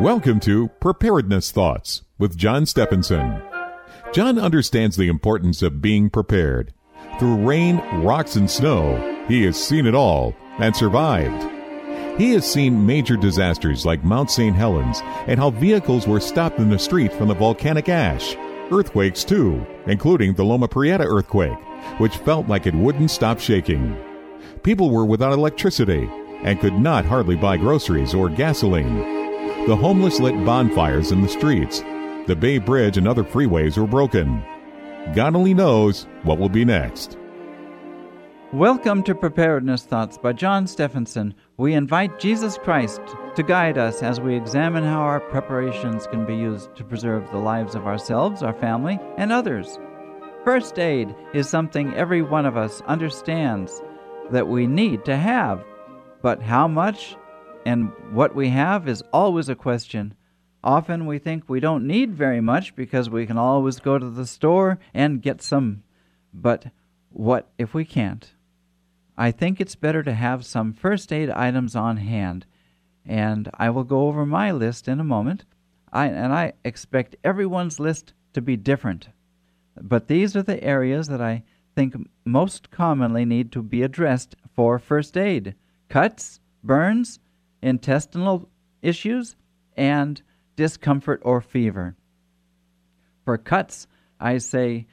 Welcome to Preparedness Thoughts with John Stephenson. John understands the importance of being prepared. Through rain, rocks, and snow, he has seen it all and survived. He has seen major disasters like Mount St. Helens and how vehicles were stopped in the street from the volcanic ash. Earthquakes, too, including the Loma Prieta earthquake, which felt like it wouldn't stop shaking. People were without electricity and could not hardly buy groceries or gasoline. The homeless lit bonfires in the streets. The Bay Bridge and other freeways were broken. God only knows what will be next. Welcome to Preparedness Thoughts by John Stephenson. We invite Jesus Christ to guide us as we examine how our preparations can be used to preserve the lives of ourselves, our family, and others. First aid is something every one of us understands that we need to have. But how much and what we have is always a question. Often we think we don't need very much because we can always go to the store and get some. But what if we can't? I think it's better to have some first aid items on hand. And I will go over my list in a moment. I, and I expect everyone's list to be different. But these are the areas that I think most commonly need to be addressed for first aid cuts, burns, intestinal issues, and discomfort or fever. For cuts, I say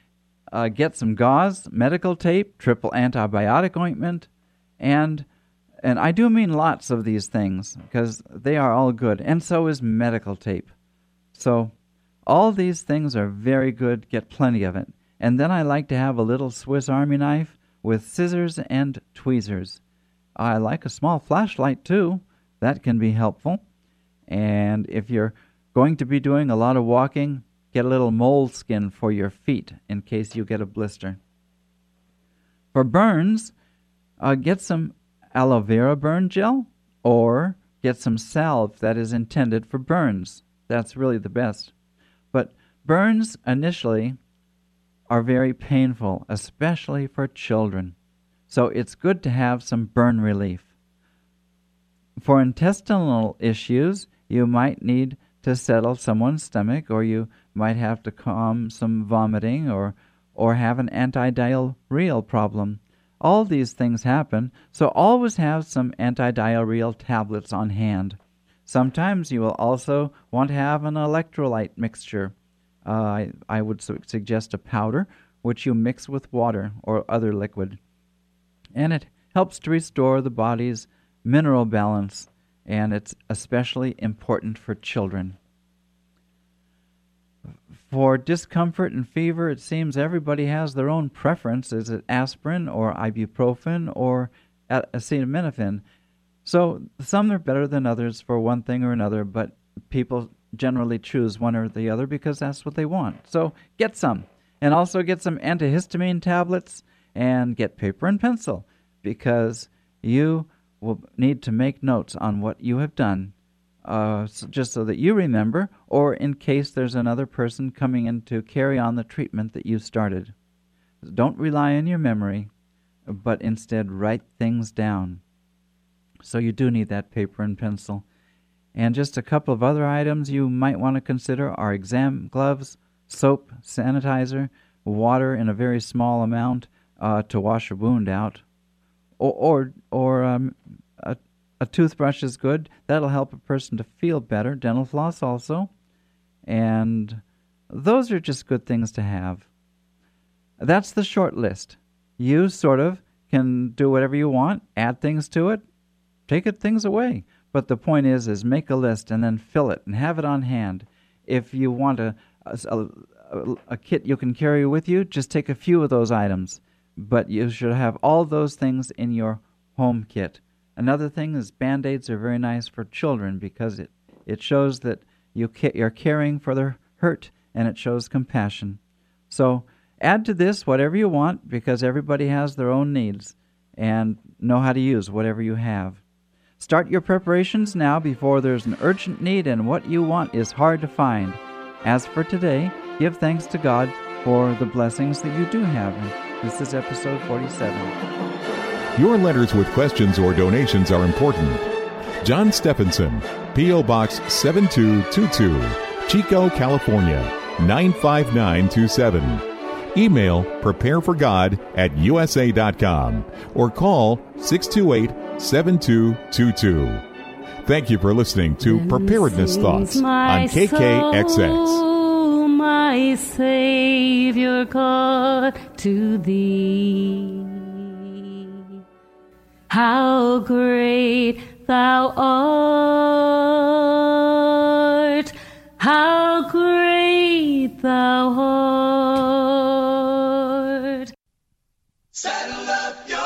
uh, get some gauze, medical tape, triple antibiotic ointment, and and I do mean lots of these things because they are all good, and so is medical tape. So all these things are very good. Get plenty of it. And then I like to have a little Swiss Army knife with scissors and tweezers. I like a small flashlight too. That can be helpful. And if you're going to be doing a lot of walking, get a little moleskin for your feet in case you get a blister. For burns, uh, get some aloe vera burn gel or get some salve that is intended for burns. That's really the best. But burns initially are very painful, especially for children. So it's good to have some burn relief. For intestinal issues, you might need to settle someone's stomach, or you might have to calm some vomiting, or or have an anti-diarrheal problem. All these things happen, so always have some anti-diarrheal tablets on hand. Sometimes you will also want to have an electrolyte mixture. Uh, I, I would su- suggest a powder, which you mix with water or other liquid. And it helps to restore the body's mineral balance, and it's especially important for children. For discomfort and fever, it seems everybody has their own preference. Is it aspirin or ibuprofen or acetaminophen? So some are better than others for one thing or another, but people generally choose one or the other because that's what they want. So get some. And also get some antihistamine tablets and get paper and pencil because you will need to make notes on what you have done, uh, so just so that you remember, or in case there's another person coming in to carry on the treatment that you started. Don't rely on your memory, but instead write things down. So you do need that paper and pencil. And just a couple of other items you might want to consider are exam gloves, soap, sanitizer, water in a very small amount uh, to wash a wound out, or or, or um, a, a toothbrush is good. That'll help a person to feel better. Dental floss also, and those are just good things to have. That's the short list. You sort of can do whatever you want, add things to it, take it things away. But the point is, is make a list and then fill it and have it on hand. If you want a, a, a kit you can carry with you, just take a few of those items but you should have all those things in your home kit. Another thing is band aids are very nice for children because it, it shows that you ca- you're caring for their hurt and it shows compassion. So add to this whatever you want because everybody has their own needs and know how to use whatever you have. Start your preparations now before there's an urgent need and what you want is hard to find. As for today, give thanks to God for the blessings that you do have. This is episode 47. Your letters with questions or donations are important. John Stephenson, P.O. Box 7222, Chico, California 95927. Email prepareforgod at usa.com or call 628 7222. Thank you for listening to Preparedness Thoughts on KKXX. My Savior God, to thee. How great thou art! How great thou art! Saddle up your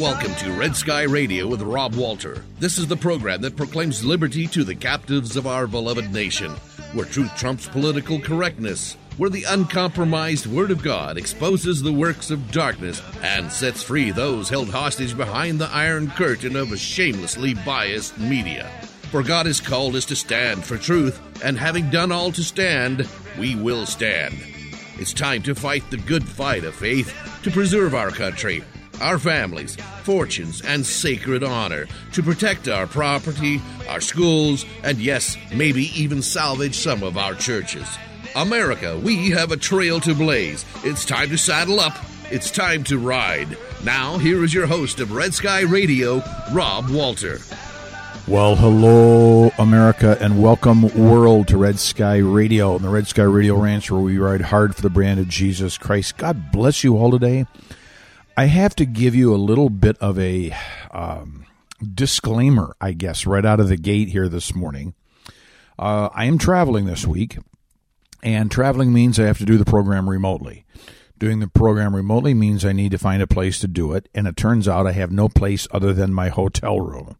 Welcome to Red Sky Radio with Rob Walter. This is the program that proclaims liberty to the captives of our beloved nation, where truth trumps political correctness, where the uncompromised Word of God exposes the works of darkness and sets free those held hostage behind the iron curtain of a shamelessly biased media. For God has called us to stand for truth, and having done all to stand, we will stand. It's time to fight the good fight of faith to preserve our country, our families, fortunes, and sacred honor, to protect our property, our schools, and yes, maybe even salvage some of our churches. America, we have a trail to blaze. It's time to saddle up. It's time to ride. Now, here is your host of Red Sky Radio, Rob Walter. Well, hello, America, and welcome, world, to Red Sky Radio and the Red Sky Radio Ranch, where we ride hard for the brand of Jesus Christ. God bless you all today. I have to give you a little bit of a um, disclaimer, I guess, right out of the gate here this morning. Uh, I am traveling this week, and traveling means I have to do the program remotely. Doing the program remotely means I need to find a place to do it, and it turns out I have no place other than my hotel room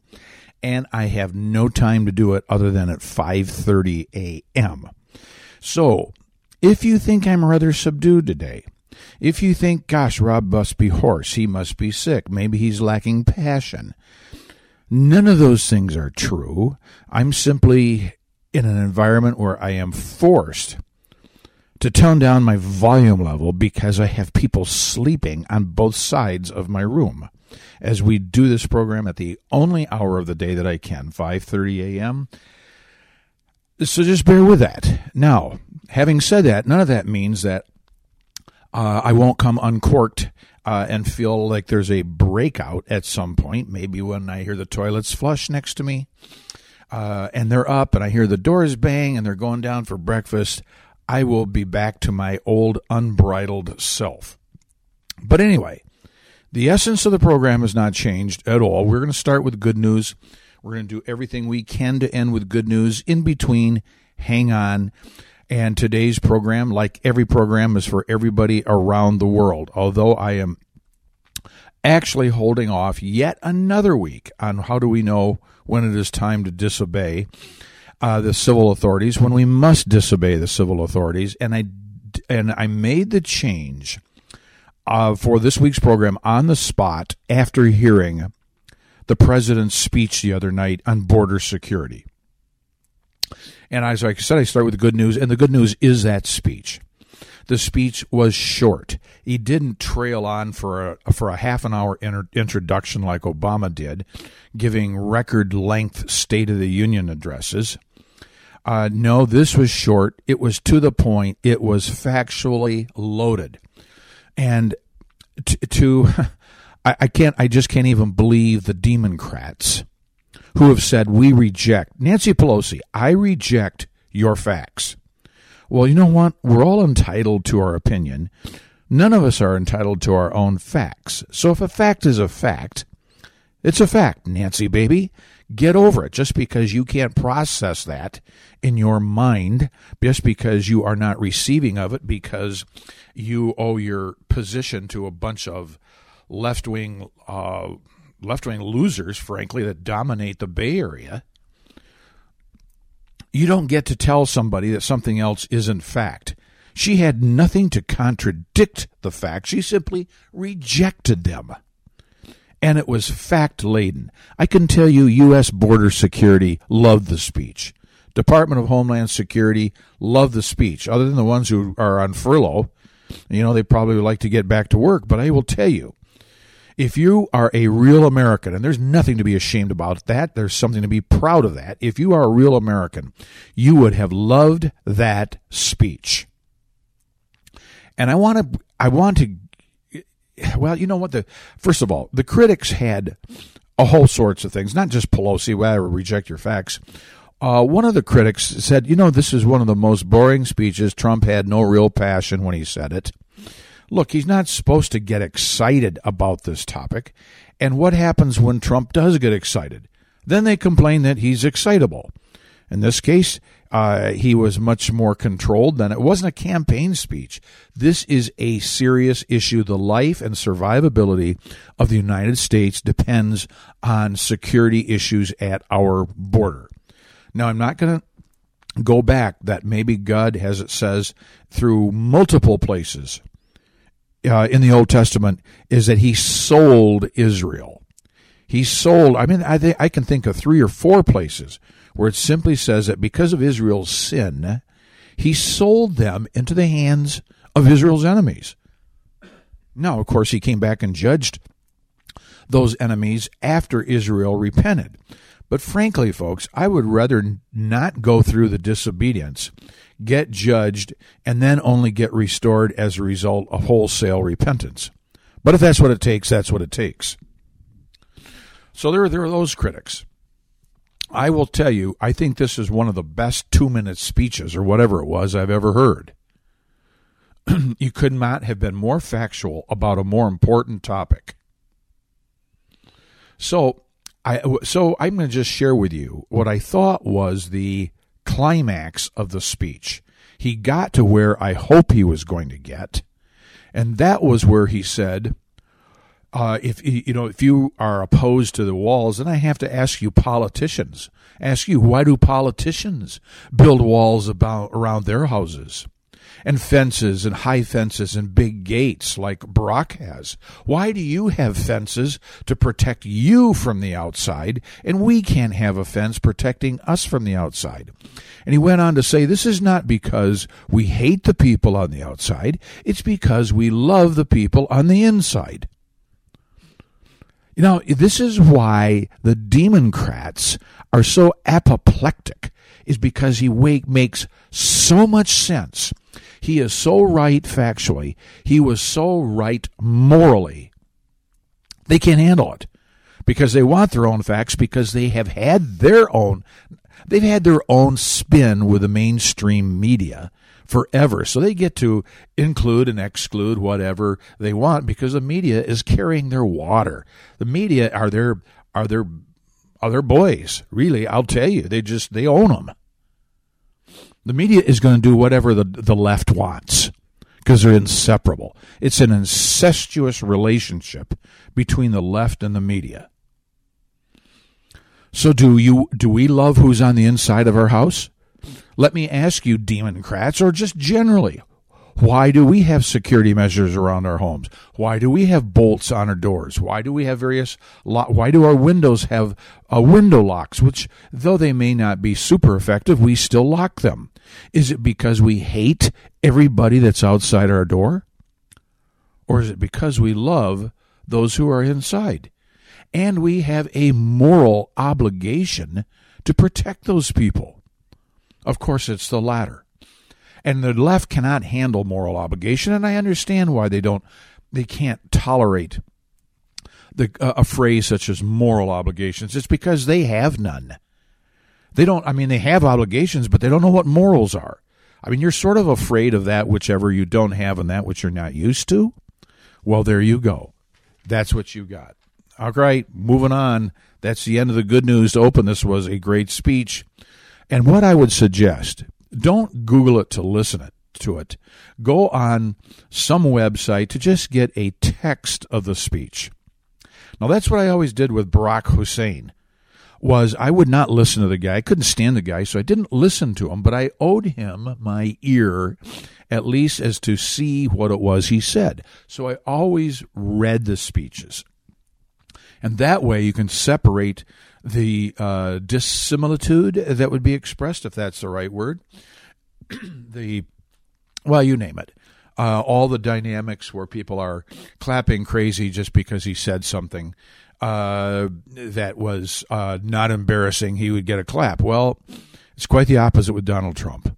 and I have no time to do it other than at 5:30 a.m. So, if you think I'm rather subdued today, if you think, gosh, Rob must be hoarse, he must be sick, maybe he's lacking passion, none of those things are true. I'm simply in an environment where I am forced to tone down my volume level because I have people sleeping on both sides of my room as we do this program at the only hour of the day that I can, 5:30 a.m. So just bear with that. Now, having said that, none of that means that uh, I won't come uncorked uh, and feel like there's a breakout at some point. Maybe when I hear the toilets flush next to me, uh, and they're up, and I hear the doors bang, and they're going down for breakfast. I will be back to my old unbridled self. But anyway, the essence of the program has not changed at all. We're going to start with good news. We're going to do everything we can to end with good news. In between, hang on. And today's program, like every program, is for everybody around the world. Although I am actually holding off yet another week on how do we know when it is time to disobey uh, the civil authorities, when we must disobey the civil authorities. And I, and I made the change uh, for this week's program on the spot after hearing the president's speech the other night on border security. And as I said, I start with the good news, and the good news is that speech. The speech was short. He didn't trail on for a for a half an hour inter- introduction like Obama did, giving record length State of the Union addresses. Uh, no, this was short. It was to the point. It was factually loaded and to, to I, I can't I just can't even believe the Democrats who have said we reject Nancy Pelosi. I reject your facts. Well, you know what? We're all entitled to our opinion. None of us are entitled to our own facts. So if a fact is a fact, it's a fact, Nancy baby. Get over it. Just because you can't process that in your mind, just because you are not receiving of it, because you owe your position to a bunch of left wing uh, left wing losers, frankly, that dominate the Bay Area. You don't get to tell somebody that something else isn't fact. She had nothing to contradict the facts. She simply rejected them. and it was fact laden. I can tell you, U.S. border security loved the speech. Department of Homeland Security loved the speech, other than the ones who are on furlough. You know, they probably would like to get back to work, but I will tell you, if you are a real American, and there's nothing to be ashamed about that, there's something to be proud of that. If you are a real American, you would have loved that speech. And I want to, I want to, well, you know what? The first of all, the critics had a whole sorts of things, not just Pelosi. Well, I reject your facts. Uh, one of the critics said, you know, this is one of the most boring speeches. Trump had no real passion when he said it. Look, he's not supposed to get excited about this topic. And what happens when Trump does get excited? Then they complain that he's excitable. In this case, uh, he was much more controlled than it wasn't a campaign speech. This is a serious issue. The life and survivability of the United States depends on security issues at our border. Now, I'm not going to go back that maybe God, as it says, through multiple places uh, in the Old Testament is that he sold Israel. He sold. I mean, I I can think of three or four places where it simply says that because of Israel's sin, he sold them into the hands of Israel's enemies. Now, of course, he came back and judged those enemies after Israel repented. But frankly, folks, I would rather not go through the disobedience get judged, and then only get restored as a result of wholesale repentance. But if that's what it takes, that's what it takes. So there, there are those critics. I will tell you, I think this is one of the best two minute speeches or whatever it was I've ever heard. you could not have been more factual about a more important topic. So, I so I'm going to just share with you what I thought was the climax of the speech. He got to where I hope he was going to get, and that was where he said, uh, "If you know, if you are opposed to the walls, then I have to ask you, politicians, ask you, why do politicians build walls about around their houses?" And fences and high fences and big gates like Barack has? Why do you have fences to protect you from the outside and we can't have a fence protecting us from the outside? And he went on to say, This is not because we hate the people on the outside, it's because we love the people on the inside. You know, this is why the Democrats are so apoplectic, is because he makes so much sense he is so right factually. He was so right morally. They can't handle it because they want their own facts because they have had their own they've had their own spin with the mainstream media forever. So they get to include and exclude whatever they want because the media is carrying their water. The media are their are their are their boys. Really, I'll tell you, they just they own them. The media is going to do whatever the, the left wants because they're inseparable. It's an incestuous relationship between the left and the media. So do you do we love who's on the inside of our house? Let me ask you, Democrats, or just generally, why do we have security measures around our homes? Why do we have bolts on our doors? Why do we have various lo- why do our windows have uh, window locks which though they may not be super effective, we still lock them? Is it because we hate everybody that's outside our door? Or is it because we love those who are inside? And we have a moral obligation to protect those people. Of course, it's the latter. And the left cannot handle moral obligation, and I understand why they don't, they can't tolerate the, uh, a phrase such as moral obligations. It's because they have none. They don't, I mean, they have obligations, but they don't know what morals are. I mean, you're sort of afraid of that whichever you don't have and that which you're not used to. Well, there you go. That's what you got. All right, moving on. That's the end of the good news to open. This was a great speech. And what I would suggest don't Google it to listen it, to it. Go on some website to just get a text of the speech. Now that's what I always did with Barack Hussein. Was I would not listen to the guy. I couldn't stand the guy, so I didn't listen to him, but I owed him my ear at least as to see what it was he said. So I always read the speeches. And that way you can separate the uh, dissimilitude that would be expressed, if that's the right word. the, well, you name it. Uh, all the dynamics where people are clapping crazy just because he said something uh, that was uh, not embarrassing, he would get a clap. Well, it's quite the opposite with Donald Trump.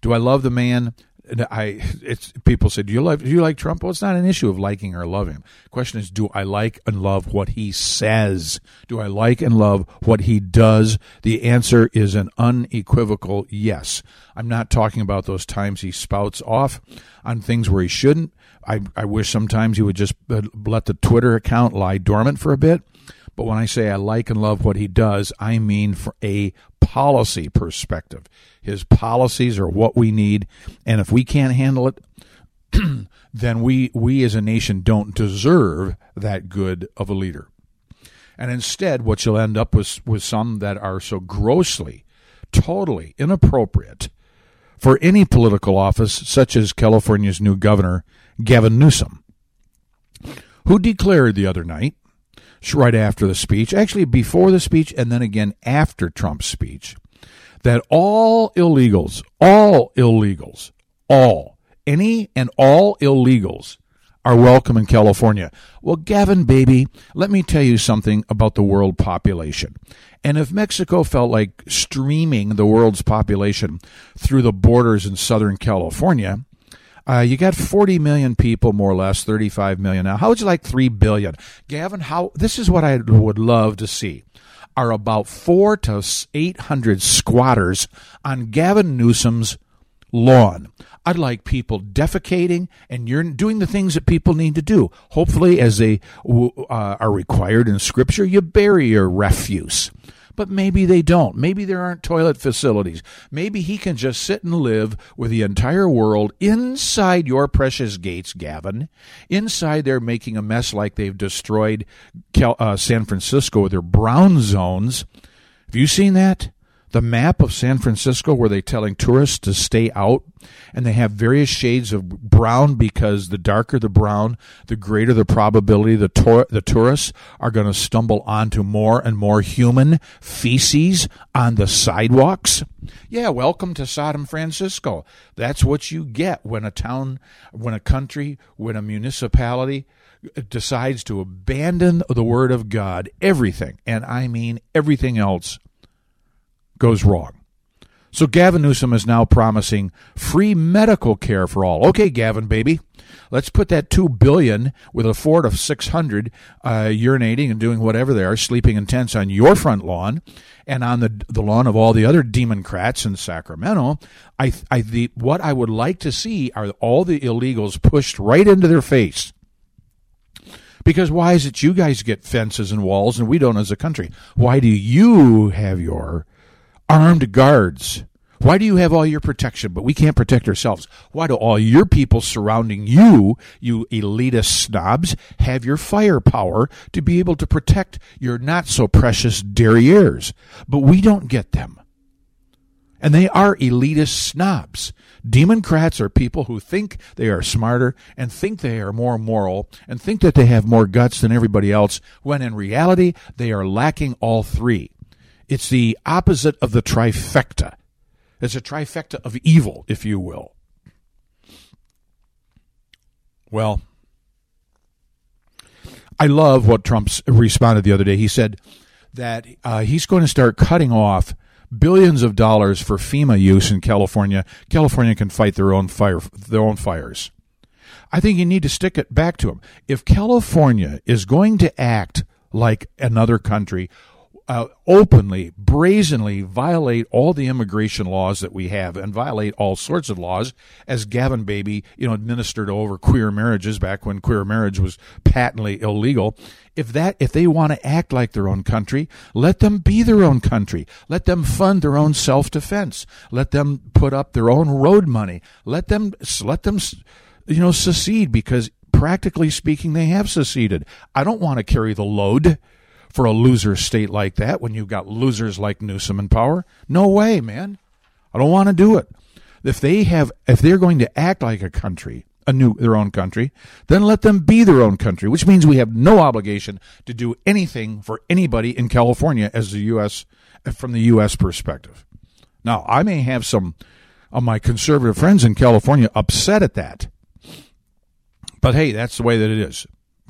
Do I love the man? I it's people say, do you like do you like Trump? Well, it's not an issue of liking or loving. The question is, do I like and love what he says? Do I like and love what he does? The answer is an unequivocal yes. I'm not talking about those times he spouts off on things where he shouldn't. I I wish sometimes he would just uh, let the Twitter account lie dormant for a bit. But when I say I like and love what he does, I mean for a policy perspective. His policies are what we need, and if we can't handle it, then we we as a nation don't deserve that good of a leader. And instead, what you'll end up with with some that are so grossly, totally inappropriate for any political office, such as California's new governor, Gavin Newsom, who declared the other night right after the speech, actually before the speech and then again after Trump's speech, that all illegals, all illegals, all, any and all illegals are welcome in California. Well, Gavin, baby, let me tell you something about the world population. And if Mexico felt like streaming the world's population through the borders in Southern California, uh, you got 40 million people, more or less, 35 million now. How would you like 3 billion? Gavin, how, this is what I would love to see are about four to 800 squatters on Gavin Newsom's lawn. I'd like people defecating and you're doing the things that people need to do. Hopefully, as they uh, are required in Scripture, you bury your refuse but maybe they don't. Maybe there aren't toilet facilities. Maybe he can just sit and live with the entire world inside your precious gates, Gavin. Inside, they're making a mess like they've destroyed uh, San Francisco with their brown zones. Have you seen that? The map of San Francisco where they're telling tourists to stay out, and they have various shades of brown because the darker the brown, the greater the probability the, to- the tourists are going to stumble onto more and more human feces on the sidewalks. Yeah, welcome to Sodom Francisco. That's what you get when a town, when a country, when a municipality uh, decides to abandon the Word of God, everything, and I mean everything else goes wrong. So Gavin Newsom is now promising free medical care for all. Okay, Gavin, baby, let's put that two billion with a fort of six hundred uh, urinating and doing whatever they are, sleeping in tents on your front lawn and on the the lawn of all the other democrats in Sacramento. I, I the what I would like to see are all the illegals pushed right into their face. Because why is it you guys get fences and walls and we don't as a country? Why do you have your armed guards. Why do you have all your protection, but we can't protect ourselves? Why do all your people surrounding you, you elitist snobs, have your firepower to be able to protect your not so precious derrieres? But we don't get them. And they are elitist snobs. Democrats are people who think they are smarter and think they are more moral and think that they have more guts than everybody else, when in reality, they are lacking all three. It's the opposite of the trifecta. It's a trifecta of evil, if you will. Well, I love what Trump responded the other day. He said that uh, he's going to start cutting off billions of dollars for FEMA use in California. California can fight their own fire, their own fires. I think you need to stick it back to him. If California is going to act like another country uh, openly, brazenly violate all the immigration laws that we have and violate all sorts of laws, as Gavin Baby, you know, administered over queer marriages back when queer marriage was patently illegal. If that, if they want to act like their own country, let them be their own country. Let them fund their own self-defense. Let them put up their own road money. Let them, let them, you know, secede because practically speaking, they have seceded. I don't want to carry the load for a loser state like that when you've got losers like Newsom in power. No way, man. I don't want to do it. If they have, if they're going to act like a country, a new their own country, then let them be their own country, which means we have no obligation to do anything for anybody in California as the US from the US perspective. Now, I may have some of my conservative friends in California upset at that. But hey, that's the way that it is.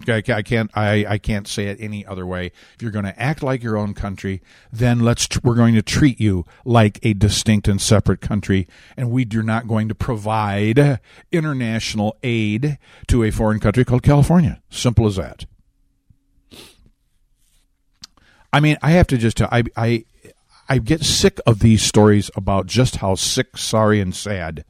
I can't I, I can't say it any other way. If you're going to act like your own country, then let's we're going to treat you like a distinct and separate country, and we are not going to provide international aid to a foreign country called California. Simple as that. I mean, I have to just tell I I I get sick of these stories about just how sick, sorry, and sad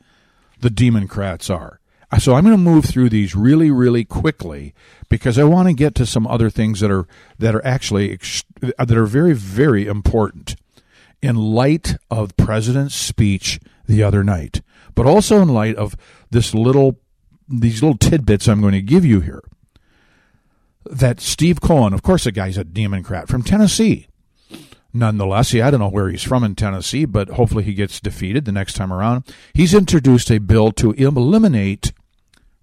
the Democrats are. So I'm going to move through these really, really quickly because I want to get to some other things that are that are actually that are very, very important in light of president's speech the other night, but also in light of this little these little tidbits I'm going to give you here. That Steve Cohen, of course, the guy's a Democrat from Tennessee nonetheless. Yeah, I don't know where he's from in Tennessee, but hopefully he gets defeated the next time around. He's introduced a bill to eliminate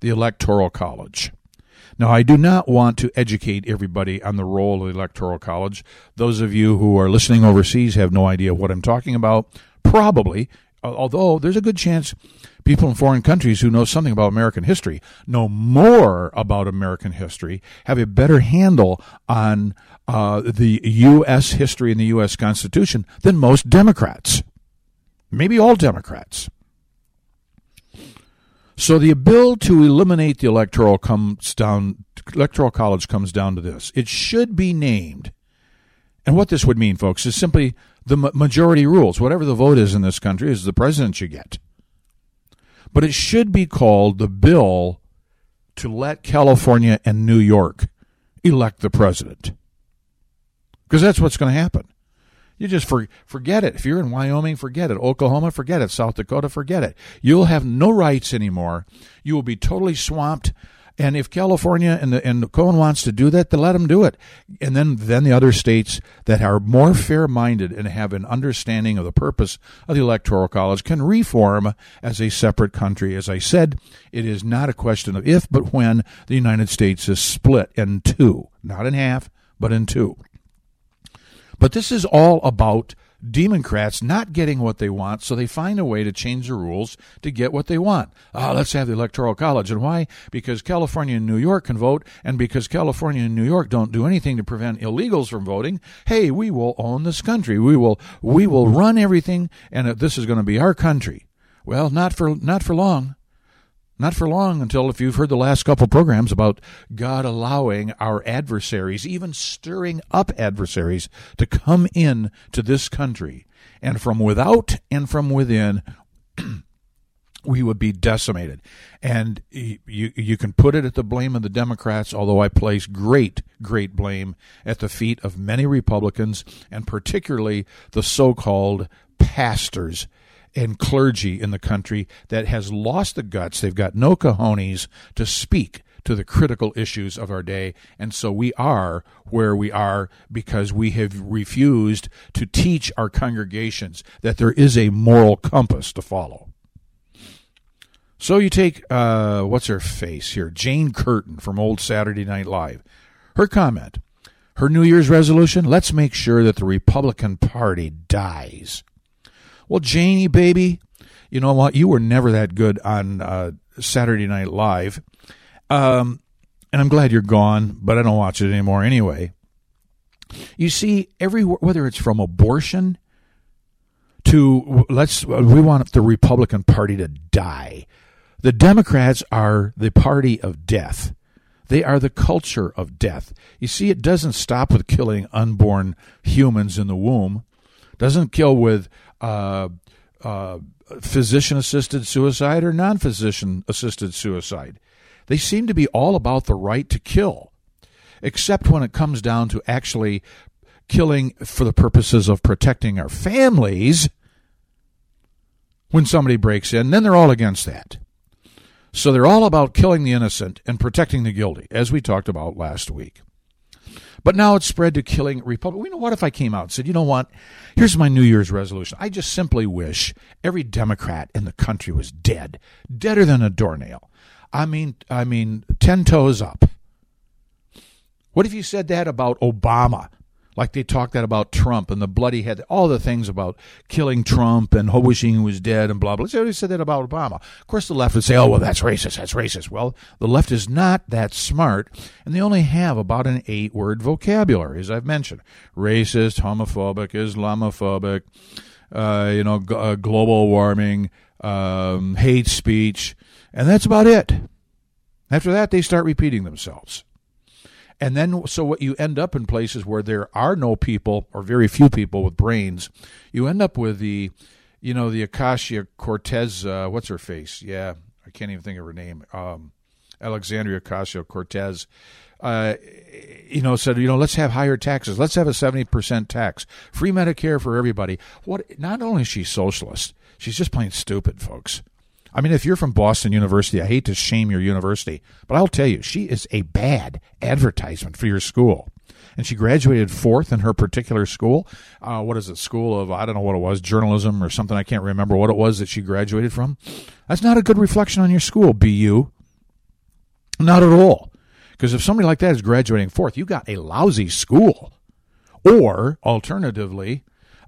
the Electoral College. Now, I do not want to educate everybody on the role of the Electoral College. Those of you who are listening overseas have no idea what I'm talking about. Probably, although there's a good chance people in foreign countries who know something about American history know more about American history, have a better handle on uh, the U.S. history and the U.S. Constitution than most Democrats. Maybe all Democrats. So the bill to eliminate the electoral comes down electoral college comes down to this. It should be named. And what this would mean, folks, is simply the majority rules. Whatever the vote is in this country is the president you get. But it should be called the bill to let California and New York elect the president. Because that's what's going to happen. You just for, forget it. If you're in Wyoming, forget it. Oklahoma, forget it. South Dakota, forget it. You'll have no rights anymore. You will be totally swamped. And if California and the, and Cohen wants to do that, then let them do it. And then then the other states that are more fair minded and have an understanding of the purpose of the Electoral College can reform as a separate country. As I said, it is not a question of if, but when the United States is split in two, not in half, but in two. But this is all about Democrats not getting what they want, so they find a way to change the rules to get what they want. Ah, let's have the Electoral College. And why? Because California and New York can vote, and because California and New York don't do anything to prevent illegals from voting, hey, we will own this country. We will we will run everything, and this is going to be our country. Well, not for not for long. Not for long until, if you've heard the last couple programs about God allowing our adversaries, even stirring up adversaries, to come in to this country. And from without and from within, we would be decimated. And you, you can put it at the blame of the Democrats, although I place great, great blame at the feet of many Republicans, and particularly the so called pastors and clergy in the country that has lost the guts. They've got no cojones to speak to the critical issues of our day. And so we are where we are because we have refused to teach our congregations that there is a moral compass to follow. So you take, uh, what's her face here? Jane Curtin from Old Saturday Night Live. Her comment, her New Year's resolution let's make sure that the Republican Party dies. Well, Janie, baby, you know what? You were never that good on uh, Saturday Night Live. Um, and I'm glad you're gone, but I don't watch it anymore anyway. You see, every whether it's from abortion to let's we want the Republican Party to die. The Democrats are the party of death. They are the culture of death. You see, it doesn't stop with killing unborn humans in the womb. Doesn't kill with uh, uh, physician assisted suicide or non physician assisted suicide. They seem to be all about the right to kill, except when it comes down to actually killing for the purposes of protecting our families. When somebody breaks in, then they're all against that. So they're all about killing the innocent and protecting the guilty, as we talked about last week. But now it's spread to killing Republicans. You know what if I came out and said, you know what? Here's my New Year's resolution. I just simply wish every Democrat in the country was dead, deader than a doornail. I mean, I mean, ten toes up. What if you said that about Obama? Like they talked that about Trump and the bloody head, all the things about killing Trump and wishing he was dead and blah blah. They already said that about Obama. Of course, the left would say, "Oh, well, that's racist. That's racist." Well, the left is not that smart, and they only have about an eight-word vocabulary, as I've mentioned: racist, homophobic, Islamophobic, uh, you know, g- uh, global warming, um, hate speech, and that's about it. After that, they start repeating themselves. And then, so what you end up in places where there are no people or very few people with brains, you end up with the, you know, the Acacia Cortez. Uh, what's her face? Yeah, I can't even think of her name. Um, Alexandria Ocasio Cortez. Uh, you know, said, you know, let's have higher taxes. Let's have a seventy percent tax, free Medicare for everybody. What? Not only is she socialist, she's just plain stupid, folks. I mean, if you're from Boston University, I hate to shame your university, but I'll tell you, she is a bad advertisement for your school. And she graduated fourth in her particular school. Uh, what is it? School of, I don't know what it was, journalism or something. I can't remember what it was that she graduated from. That's not a good reflection on your school, BU. Not at all. Because if somebody like that is graduating fourth, you got a lousy school. Or, alternatively,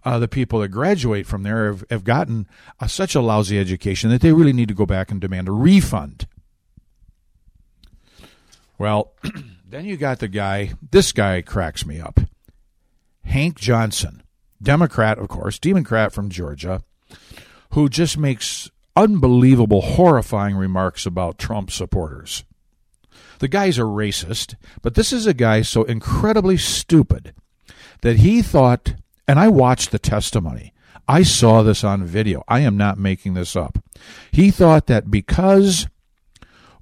uh, the people that graduate from there have, have gotten uh, such a lousy education that they really need to go back and demand a refund. Well, then you got the guy, this guy cracks me up. Hank Johnson, Democrat, of course, Democrat from Georgia, who just makes unbelievable, horrifying remarks about Trump supporters. The guy's a racist, but this is a guy so incredibly stupid that he thought and I watched the testimony. I saw this on video. I am not making this up. He thought that because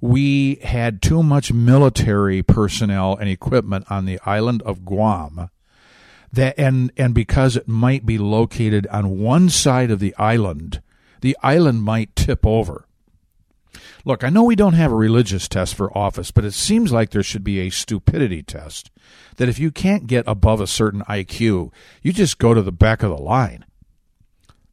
we had too much military personnel and equipment on the island of Guam, that and and because it might be located on one side of the island, the island might tip over. Look, I know we don't have a religious test for office, but it seems like there should be a stupidity test. That if you can't get above a certain IQ, you just go to the back of the line.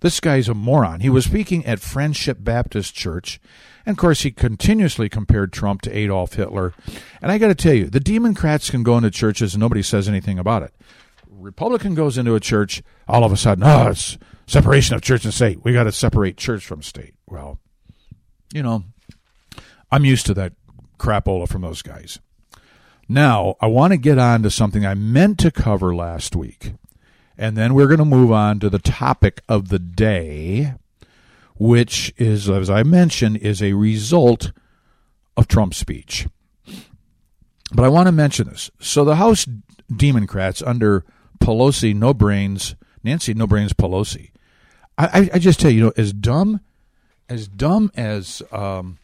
This guy's a moron. He was speaking at Friendship Baptist Church, and of course, he continuously compared Trump to Adolf Hitler. And I got to tell you, the Democrats can go into churches and nobody says anything about it. Republican goes into a church, all of a sudden, oh, it's separation of church and state. We got to separate church from state. Well, you know, I'm used to that crapola from those guys. Now, I want to get on to something I meant to cover last week. And then we're going to move on to the topic of the day, which is, as I mentioned, is a result of Trump's speech. But I want to mention this. So the House Democrats under Pelosi, no brains, Nancy, no brains Pelosi. I, I, I just tell you, you know, as dumb, as dumb as um,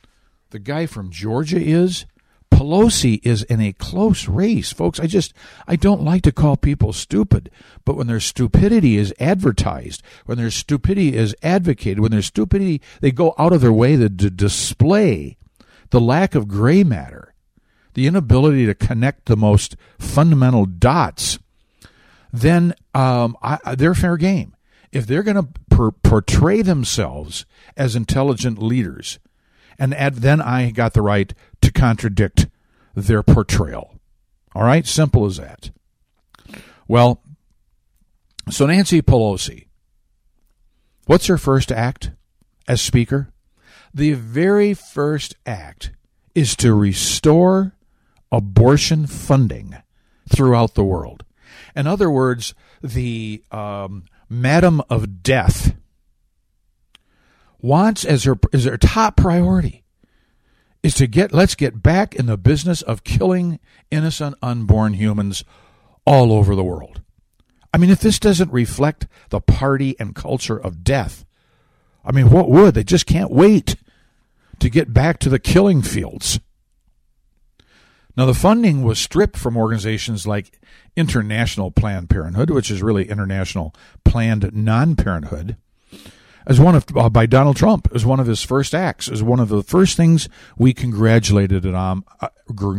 the guy from Georgia is, Pelosi is in a close race, folks. I just I don't like to call people stupid, but when their stupidity is advertised, when their stupidity is advocated, when their stupidity they go out of their way to, to display the lack of gray matter, the inability to connect the most fundamental dots, then um, I, they're fair game. If they're going to per- portray themselves as intelligent leaders, and then I got the right to contradict their portrayal. All right, simple as that. Well, so Nancy Pelosi, what's her first act as Speaker? The very first act is to restore abortion funding throughout the world. In other words, the um, Madam of Death wants as her as her top priority is to get let's get back in the business of killing innocent unborn humans all over the world. I mean, if this doesn't reflect the party and culture of death, I mean, what would? They just can't wait to get back to the killing fields. Now, the funding was stripped from organizations like International Planned Parenthood, which is really International Planned Non Parenthood, as one of uh, by Donald Trump as one of his first acts, as one of the first things we congratulated on, uh,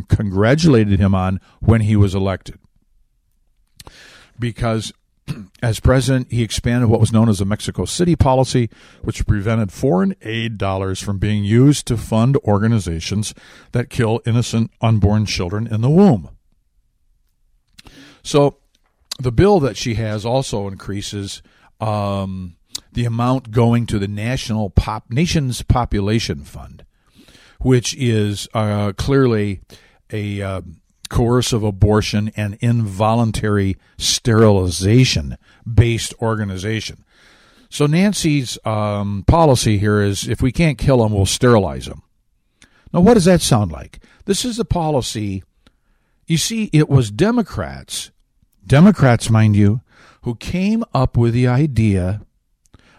congratulated him on when he was elected, because As president, he expanded what was known as the Mexico City policy, which prevented foreign aid dollars from being used to fund organizations that kill innocent unborn children in the womb. So, the bill that she has also increases um, the amount going to the national pop nation's population fund, which is uh, clearly a uh, coercive abortion and involuntary sterilization based organization. So Nancy's um, policy here is if we can't kill them, we'll sterilize them. Now, what does that sound like? This is the policy. You see, it was Democrats, Democrats, mind you, who came up with the idea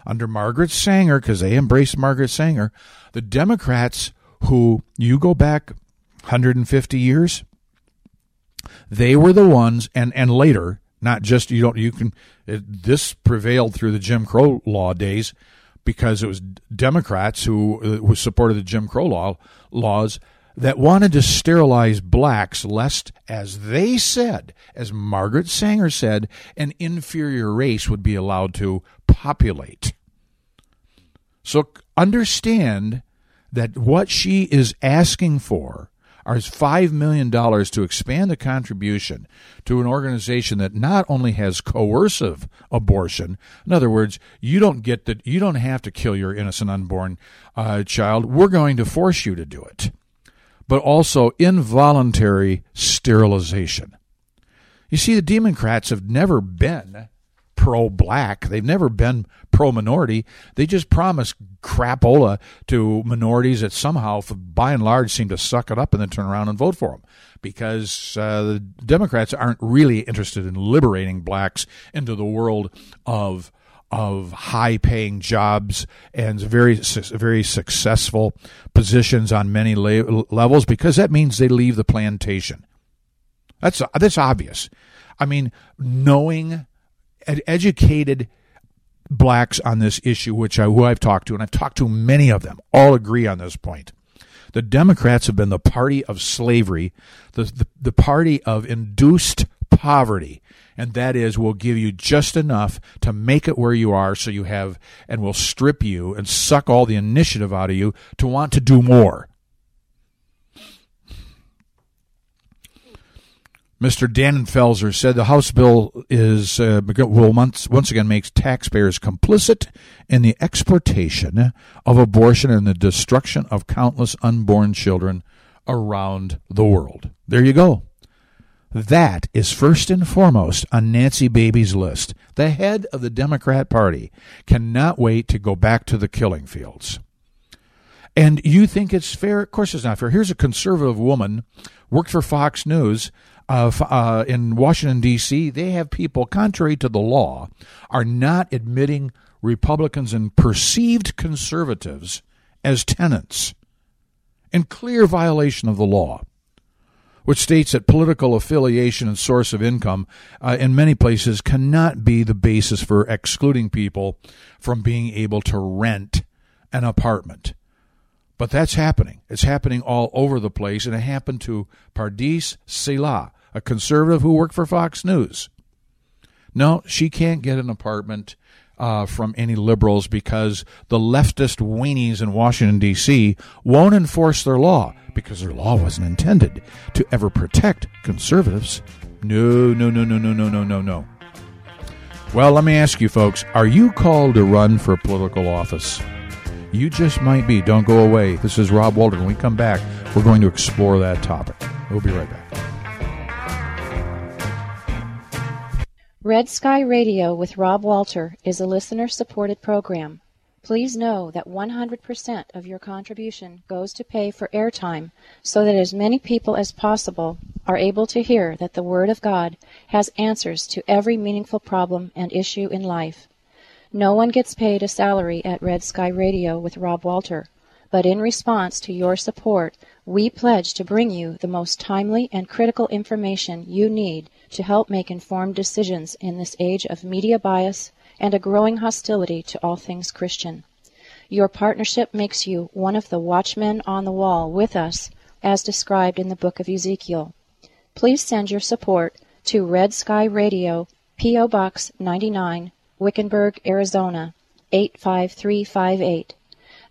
under Margaret Sanger, because they embraced Margaret Sanger, the Democrats who you go back 150 years, they were the ones, and and later, not just you don't you can it, this prevailed through the Jim Crow law days because it was Democrats who uh, who supported the Jim Crow law laws that wanted to sterilize blacks lest, as they said, as Margaret Sanger said, an inferior race would be allowed to populate. So understand that what she is asking for are $5 million to expand the contribution to an organization that not only has coercive abortion, in other words, you don't get that, you don't have to kill your innocent unborn uh, child. We're going to force you to do it, but also involuntary sterilization. You see, the Democrats have never been pro black. They've never been pro minority. They just promise crapola to minorities that somehow, by and large, seem to suck it up and then turn around and vote for them because uh, the Democrats aren't really interested in liberating blacks into the world of of high paying jobs and very very successful positions on many la- levels because that means they leave the plantation. That's that's obvious. I mean, knowing educated blacks on this issue, which I, who I've talked to, and I've talked to many of them, all agree on this point. The Democrats have been the party of slavery, the, the, the party of induced poverty, and that is we'll give you just enough to make it where you are so you have, and we'll strip you and suck all the initiative out of you to want to do more. Mr. Dannenfelser said the House bill is uh, will once once again makes taxpayers complicit in the exportation of abortion and the destruction of countless unborn children around the world. There you go. That is first and foremost on Nancy Baby's list. The head of the Democrat Party cannot wait to go back to the killing fields. And you think it's fair? Of course, it's not fair. Here's a conservative woman, worked for Fox News, uh, in Washington, D.C., they have people, contrary to the law, are not admitting Republicans and perceived conservatives as tenants in clear violation of the law, which states that political affiliation and source of income uh, in many places cannot be the basis for excluding people from being able to rent an apartment. But that's happening. It's happening all over the place, and it happened to Pardes Seleh, a conservative who worked for Fox News. No, she can't get an apartment uh, from any liberals because the leftist weenies in Washington, D.C. won't enforce their law because their law wasn't intended to ever protect conservatives. No, no, no, no, no, no, no, no, no. Well, let me ask you folks are you called to run for political office? You just might be. Don't go away. This is Rob Walter. When we come back, we're going to explore that topic. We'll be right back. Red Sky Radio with Rob Walter is a listener supported program. Please know that 100% of your contribution goes to pay for airtime so that as many people as possible are able to hear that the Word of God has answers to every meaningful problem and issue in life. No one gets paid a salary at Red Sky Radio with Rob Walter, but in response to your support, we pledge to bring you the most timely and critical information you need to help make informed decisions in this age of media bias and a growing hostility to all things Christian. Your partnership makes you one of the watchmen on the wall with us, as described in the book of Ezekiel. Please send your support to Red Sky Radio, P.O. Box 99, Wickenburg, Arizona 85358.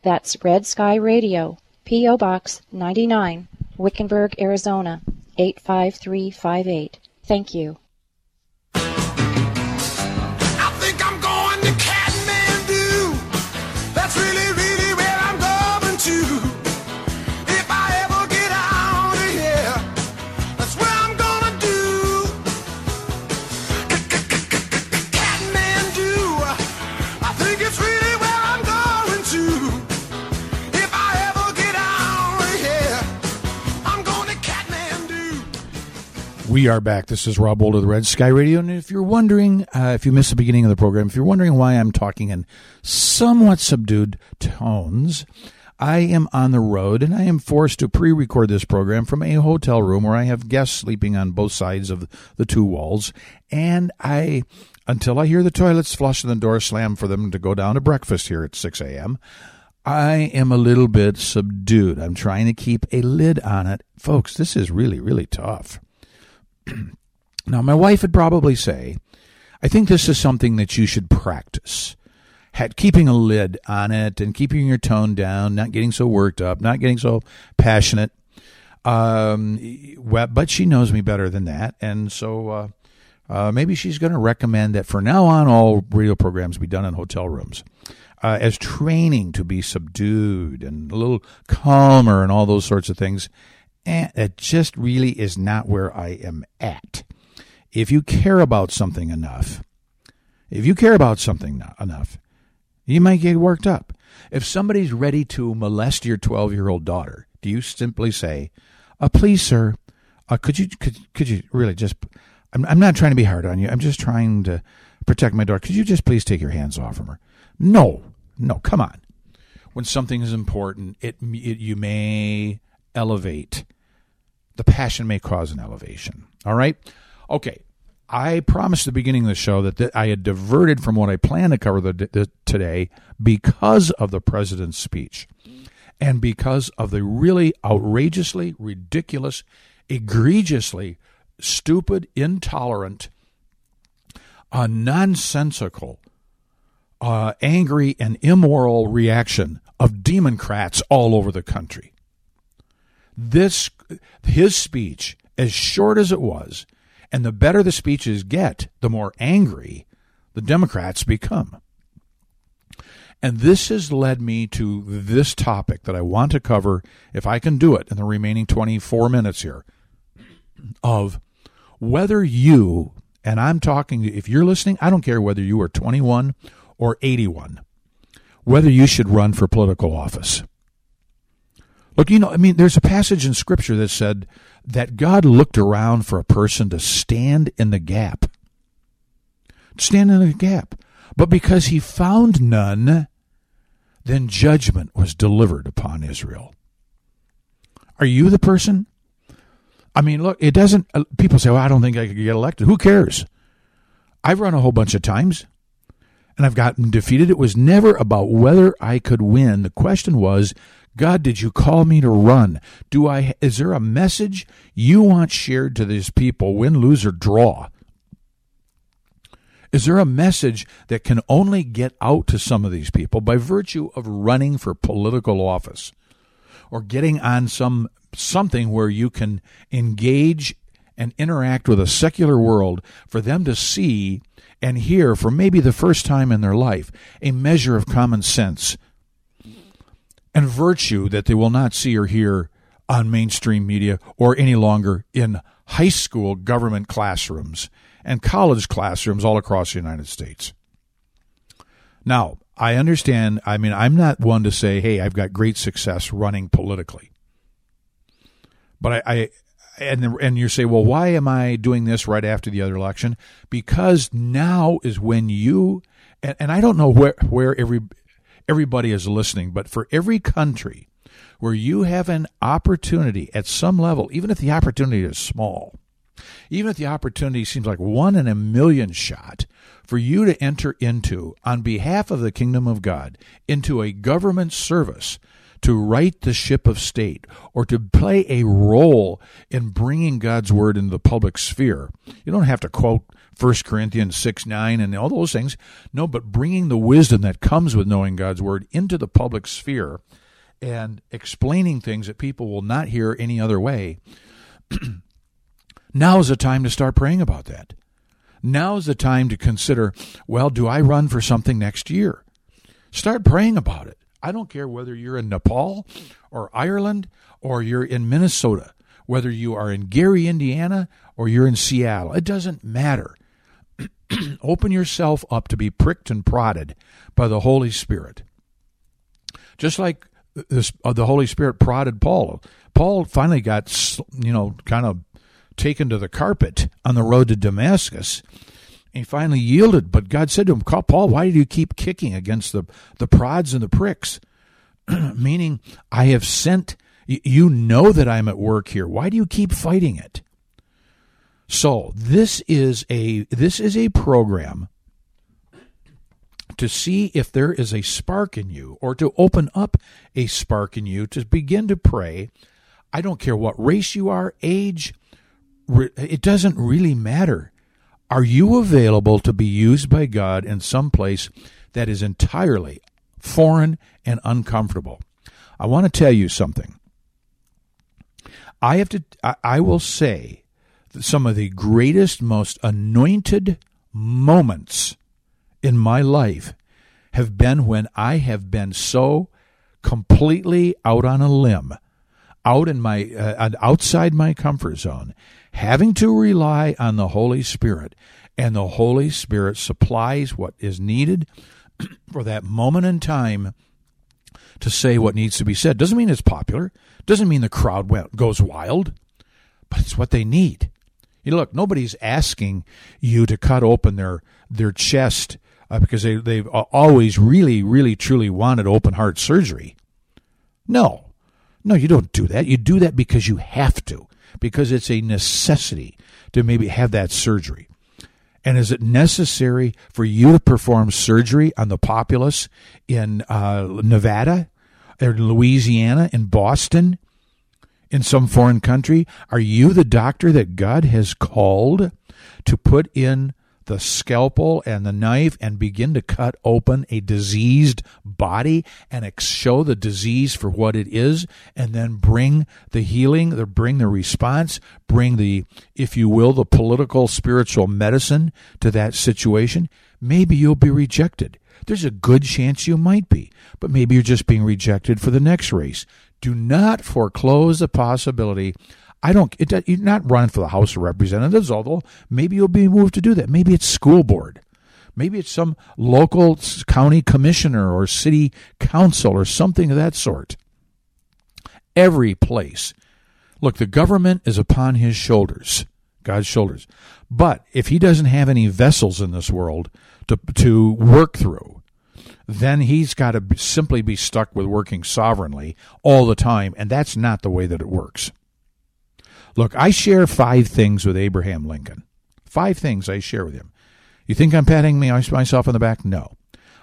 That's Red Sky Radio, P.O. Box 99, Wickenburg, Arizona 85358. Thank you. We are back. This is Rob Old of the Red Sky Radio. And if you're wondering, uh, if you missed the beginning of the program, if you're wondering why I'm talking in somewhat subdued tones, I am on the road and I am forced to pre record this program from a hotel room where I have guests sleeping on both sides of the two walls. And I, until I hear the toilets flush and the door slam for them to go down to breakfast here at 6 a.m., I am a little bit subdued. I'm trying to keep a lid on it. Folks, this is really, really tough. Now, my wife would probably say, I think this is something that you should practice. Keeping a lid on it and keeping your tone down, not getting so worked up, not getting so passionate. Um, but she knows me better than that. And so uh, uh, maybe she's going to recommend that for now on, all radio programs be done in hotel rooms. Uh, as training to be subdued and a little calmer and all those sorts of things. And it just really is not where I am at if you care about something enough, if you care about something no- enough, you might get worked up. If somebody's ready to molest your 12 year old daughter, do you simply say, uh, please, sir, uh, could you, could, could you really just, I'm, I'm not trying to be hard on you. I'm just trying to protect my daughter. Could you just please take your hands off from her? No, no, come on. When something is important, it, it you may elevate the passion may cause an elevation. All right? Okay. I promised at the beginning of the show that th- I had diverted from what I planned to cover the, the, today because of the president's speech and because of the really outrageously ridiculous, egregiously stupid, intolerant, uh, nonsensical, uh, angry, and immoral reaction of Democrats all over the country this his speech as short as it was and the better the speeches get the more angry the democrats become. And this has led me to this topic that i want to cover if i can do it in the remaining 24 minutes here of whether you and i'm talking if you're listening i don't care whether you are 21 or 81 whether you should run for political office Look, you know, I mean, there's a passage in Scripture that said that God looked around for a person to stand in the gap. Stand in the gap. But because he found none, then judgment was delivered upon Israel. Are you the person? I mean, look, it doesn't. Uh, people say, well, I don't think I could get elected. Who cares? I've run a whole bunch of times and I've gotten defeated. It was never about whether I could win. The question was, God, did you call me to run? Do I is there a message you want shared to these people, win, lose, or draw? Is there a message that can only get out to some of these people by virtue of running for political office or getting on some something where you can engage and interact with a secular world for them to see and hear for maybe the first time in their life a measure of common sense and virtue that they will not see or hear on mainstream media or any longer in high school government classrooms and college classrooms all across the United States. Now, I understand, I mean, I'm not one to say, hey, I've got great success running politically. But I, I and and you say, well, why am I doing this right after the other election? Because now is when you and, and I don't know where where every everybody is listening, but for every country where you have an opportunity at some level, even if the opportunity is small, even if the opportunity seems like one in a million shot for you to enter into, on behalf of the kingdom of God, into a government service to right the ship of state or to play a role in bringing God's word into the public sphere. You don't have to quote 1 Corinthians 6 9 and all those things. No, but bringing the wisdom that comes with knowing God's word into the public sphere and explaining things that people will not hear any other way. now is the time to start praying about that. Now is the time to consider well, do I run for something next year? Start praying about it. I don't care whether you're in Nepal or Ireland or you're in Minnesota, whether you are in Gary, Indiana, or you're in Seattle. It doesn't matter. Open yourself up to be pricked and prodded by the Holy Spirit. Just like this, uh, the Holy Spirit prodded Paul. Paul finally got, you know, kind of taken to the carpet on the road to Damascus. He finally yielded, but God said to him, Paul, why do you keep kicking against the, the prods and the pricks? Meaning, I have sent, you know that I'm at work here. Why do you keep fighting it? So this is a this is a program to see if there is a spark in you or to open up a spark in you to begin to pray. I don't care what race you are, age, it doesn't really matter. Are you available to be used by God in some place that is entirely foreign and uncomfortable? I want to tell you something. I have to I, I will say some of the greatest most anointed moments in my life have been when I have been so completely out on a limb, out in my uh, outside my comfort zone, having to rely on the Holy Spirit, and the Holy Spirit supplies what is needed for that moment in time to say what needs to be said. Doesn't mean it's popular. Doesn't mean the crowd goes wild, but it's what they need. You know, look, nobody's asking you to cut open their their chest uh, because they they've always really really truly wanted open heart surgery. No, no, you don't do that. You do that because you have to, because it's a necessity to maybe have that surgery. And is it necessary for you to perform surgery on the populace in uh, Nevada, or Louisiana, in Boston, in some foreign country? Are you the doctor that God has called to put in the scalpel and the knife and begin to cut open a diseased body and show the disease for what it is and then bring the healing bring the response bring the if you will the political spiritual medicine to that situation? Maybe you'll be rejected. There's a good chance you might be but maybe you're just being rejected for the next race do not foreclose the possibility I don't. It, you're not running for the House of Representatives, although maybe you'll be moved to do that. Maybe it's school board. Maybe it's some local county commissioner or city council or something of that sort. Every place. Look, the government is upon his shoulders, God's shoulders. But if he doesn't have any vessels in this world to, to work through, then he's got to simply be stuck with working sovereignly all the time. And that's not the way that it works. Look, I share five things with Abraham Lincoln. Five things I share with him. You think I'm patting me, myself on the back? No.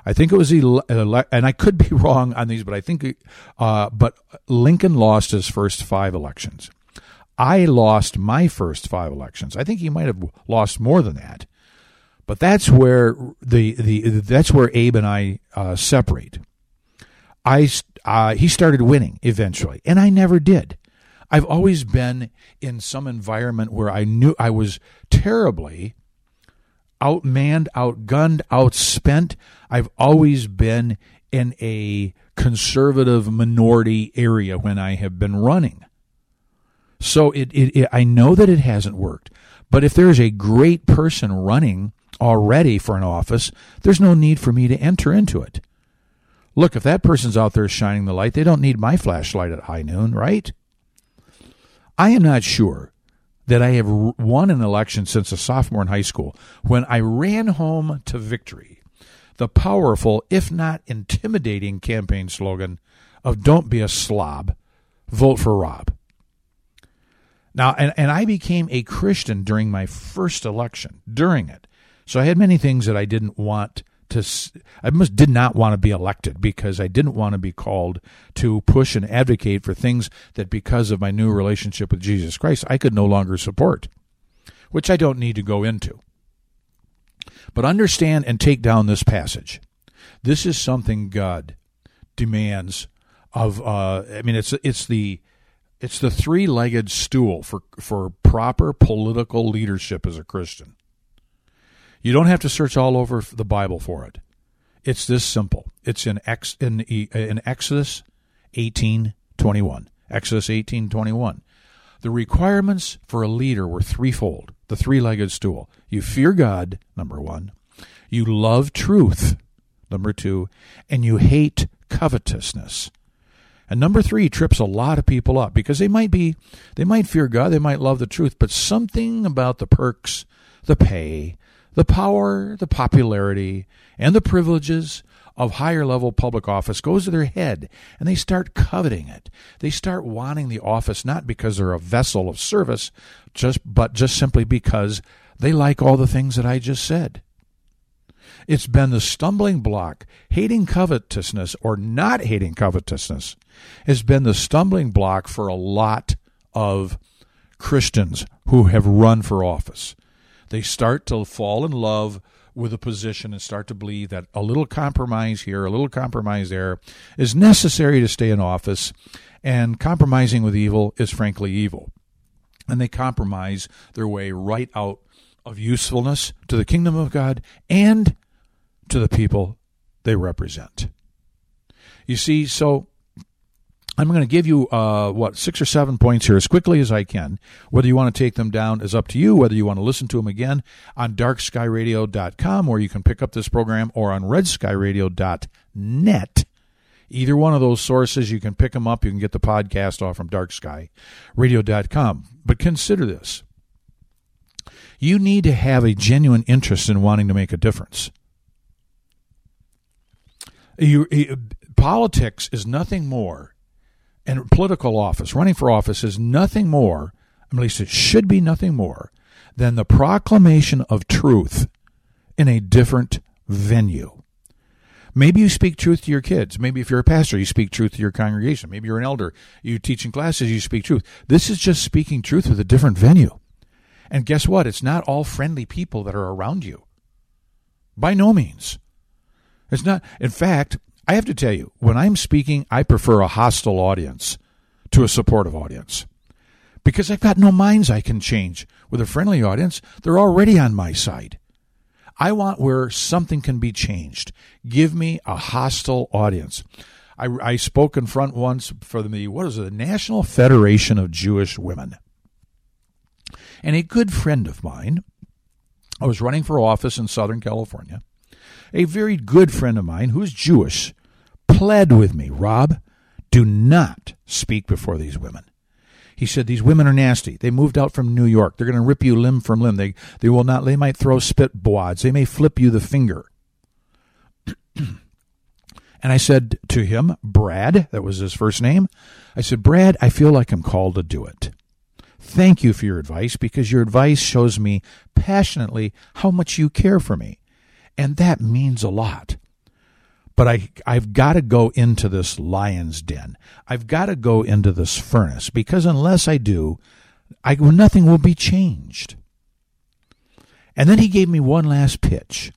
I think it was ele- and I could be wrong on these, but I think, uh, but Lincoln lost his first five elections. I lost my first five elections. I think he might have lost more than that, but that's where the the that's where Abe and I uh, separate. I uh, he started winning eventually, and I never did. I've always been in some environment where I knew I was terribly outmanned, outgunned, outspent. I've always been in a conservative minority area when I have been running. So it, it, it, I know that it hasn't worked. But if there's a great person running already for an office, there's no need for me to enter into it. Look, if that person's out there shining the light, they don't need my flashlight at high noon, right? I am not sure that I have won an election since a sophomore in high school when I ran home to victory the powerful, if not intimidating, campaign slogan of Don't be a slob, vote for Rob. Now, and, and I became a Christian during my first election, during it. So I had many things that I didn't want to I did not want to be elected because I didn't want to be called to push and advocate for things that because of my new relationship with Jesus Christ I could no longer support, which I don't need to go into. But understand and take down this passage. This is something God demands of. Uh, I mean, it's it's the it's the three-legged stool for for proper political leadership as a Christian. You don't have to search all over the Bible for it. It's this simple. It's in Ex, in, in Exodus 18:21. Exodus 18:21. The requirements for a leader were threefold. The three-legged stool. You fear God, number 1. You love truth, number 2, and you hate covetousness. And number 3 trips a lot of people up because they might be they might fear God, they might love the truth, but something about the perks, the pay, the power, the popularity, and the privileges of higher level public office goes to their head and they start coveting it. They start wanting the office not because they're a vessel of service, just but just simply because they like all the things that I just said. It's been the stumbling block. Hating covetousness or not hating covetousness has been the stumbling block for a lot of Christians who have run for office. They start to fall in love with a position and start to believe that a little compromise here, a little compromise there is necessary to stay in office, and compromising with evil is frankly evil. And they compromise their way right out of usefulness to the kingdom of God and to the people they represent. You see, so I'm going to give you uh, what six or seven points here as quickly as I can. Whether you want to take them down is up to you. Whether you want to listen to them again on darkskyradio.com, where you can pick up this program, or on redskyradio.net. Either one of those sources, you can pick them up. You can get the podcast off from darkskyradio.com. But consider this: you need to have a genuine interest in wanting to make a difference. You, politics is nothing more and political office, running for office, is nothing more, at least it should be nothing more, than the proclamation of truth in a different venue. Maybe you speak truth to your kids. Maybe if you're a pastor, you speak truth to your congregation. Maybe you're an elder, you teach in classes, you speak truth. This is just speaking truth with a different venue. And guess what? It's not all friendly people that are around you. By no means. It's not. In fact, I have to tell you, when I'm speaking, I prefer a hostile audience to a supportive audience because I've got no minds I can change. With a friendly audience, they're already on my side. I want where something can be changed. Give me a hostile audience. I, I spoke in front once for the what is it, the National Federation of Jewish Women, and a good friend of mine. I was running for office in Southern California a very good friend of mine who's Jewish pled with me, Rob, do not speak before these women. He said these women are nasty. They moved out from New York. They're going to rip you limb from limb. They they will not. They might throw spit wads. They may flip you the finger. and I said to him, Brad, that was his first name. I said, Brad, I feel like I'm called to do it. Thank you for your advice because your advice shows me passionately how much you care for me. And that means a lot. But I, I've got to go into this lion's den. I've got to go into this furnace because unless I do, I, nothing will be changed. And then he gave me one last pitch.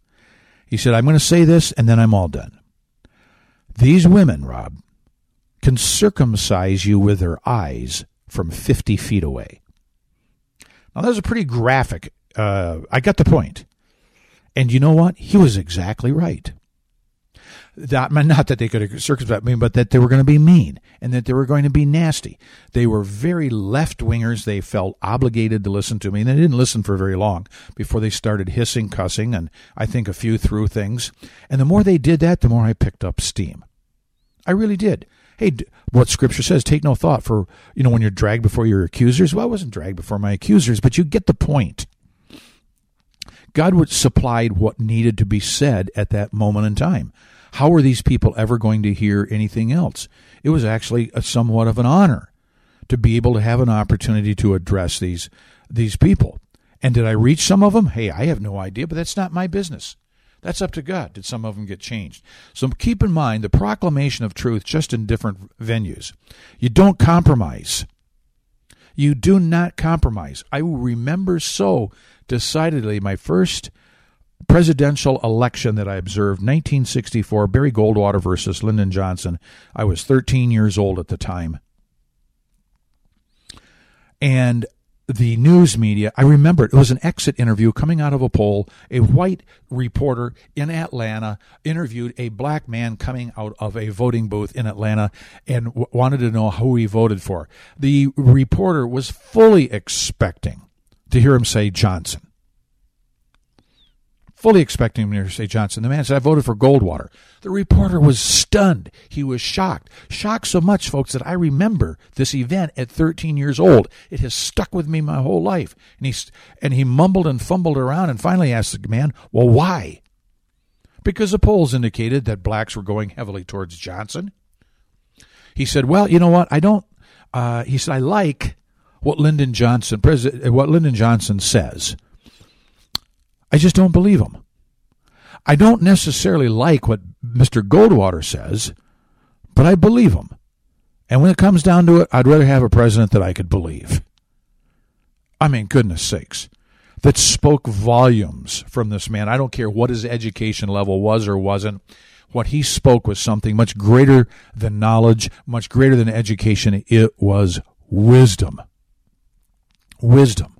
He said, I'm going to say this and then I'm all done. These women, Rob, can circumcise you with their eyes from 50 feet away. Now, that was a pretty graphic. Uh, I got the point. And you know what? He was exactly right. That, not that they could circumvent me, but that they were going to be mean and that they were going to be nasty. They were very left wingers. They felt obligated to listen to me, and they didn't listen for very long before they started hissing, cussing, and I think a few threw things. And the more they did that, the more I picked up steam. I really did. Hey, what Scripture says, take no thought for you know when you're dragged before your accusers. Well, I wasn't dragged before my accusers, but you get the point. God would supplied what needed to be said at that moment in time. How were these people ever going to hear anything else? It was actually a somewhat of an honor to be able to have an opportunity to address these these people. And did I reach some of them? Hey, I have no idea, but that's not my business. That's up to God. Did some of them get changed? So keep in mind the proclamation of truth just in different venues. You don't compromise. You do not compromise. I remember so decidedly my first presidential election that I observed, 1964, Barry Goldwater versus Lyndon Johnson. I was 13 years old at the time. And the news media, I remember it, it was an exit interview coming out of a poll. A white reporter in Atlanta interviewed a black man coming out of a voting booth in Atlanta and w- wanted to know who he voted for. The reporter was fully expecting to hear him say Johnson fully expecting him to say Johnson. The man said, I voted for Goldwater. The reporter was stunned. He was shocked. Shocked so much, folks, that I remember this event at 13 years old. It has stuck with me my whole life. And he, and he mumbled and fumbled around and finally asked the man, Well, why? Because the polls indicated that blacks were going heavily towards Johnson. He said, Well, you know what? I don't. Uh, he said, I like what Lyndon Johnson, President, what Lyndon Johnson says. I just don't believe him. I don't necessarily like what Mr. Goldwater says, but I believe him. And when it comes down to it, I'd rather have a president that I could believe. I mean, goodness sakes. That spoke volumes from this man. I don't care what his education level was or wasn't. What he spoke was something much greater than knowledge, much greater than education. It was wisdom. Wisdom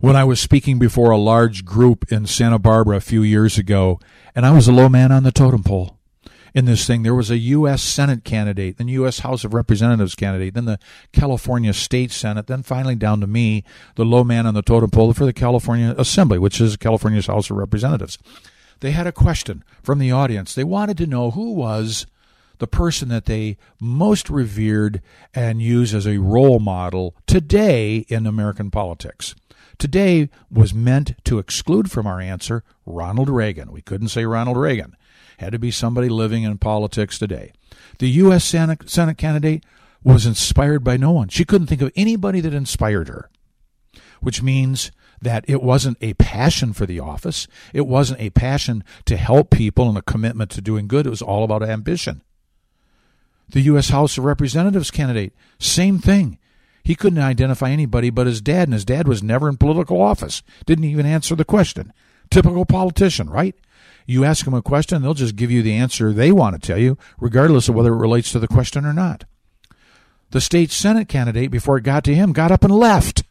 when I was speaking before a large group in Santa Barbara a few years ago, and I was a low man on the totem pole in this thing. There was a U.S. Senate candidate, then U.S. House of Representatives candidate, then the California State Senate, then finally down to me, the low man on the totem pole for the California Assembly, which is California's House of Representatives. They had a question from the audience. They wanted to know who was the person that they most revered and use as a role model today in American politics. Today was meant to exclude from our answer Ronald Reagan. We couldn't say Ronald Reagan. Had to be somebody living in politics today. The U.S. Senate, Senate candidate was inspired by no one. She couldn't think of anybody that inspired her, which means that it wasn't a passion for the office. It wasn't a passion to help people and a commitment to doing good. It was all about ambition. The U.S. House of Representatives candidate, same thing. He couldn't identify anybody but his dad, and his dad was never in political office. Didn't even answer the question. Typical politician, right? You ask them a question, they'll just give you the answer they want to tell you, regardless of whether it relates to the question or not. The state Senate candidate, before it got to him, got up and left.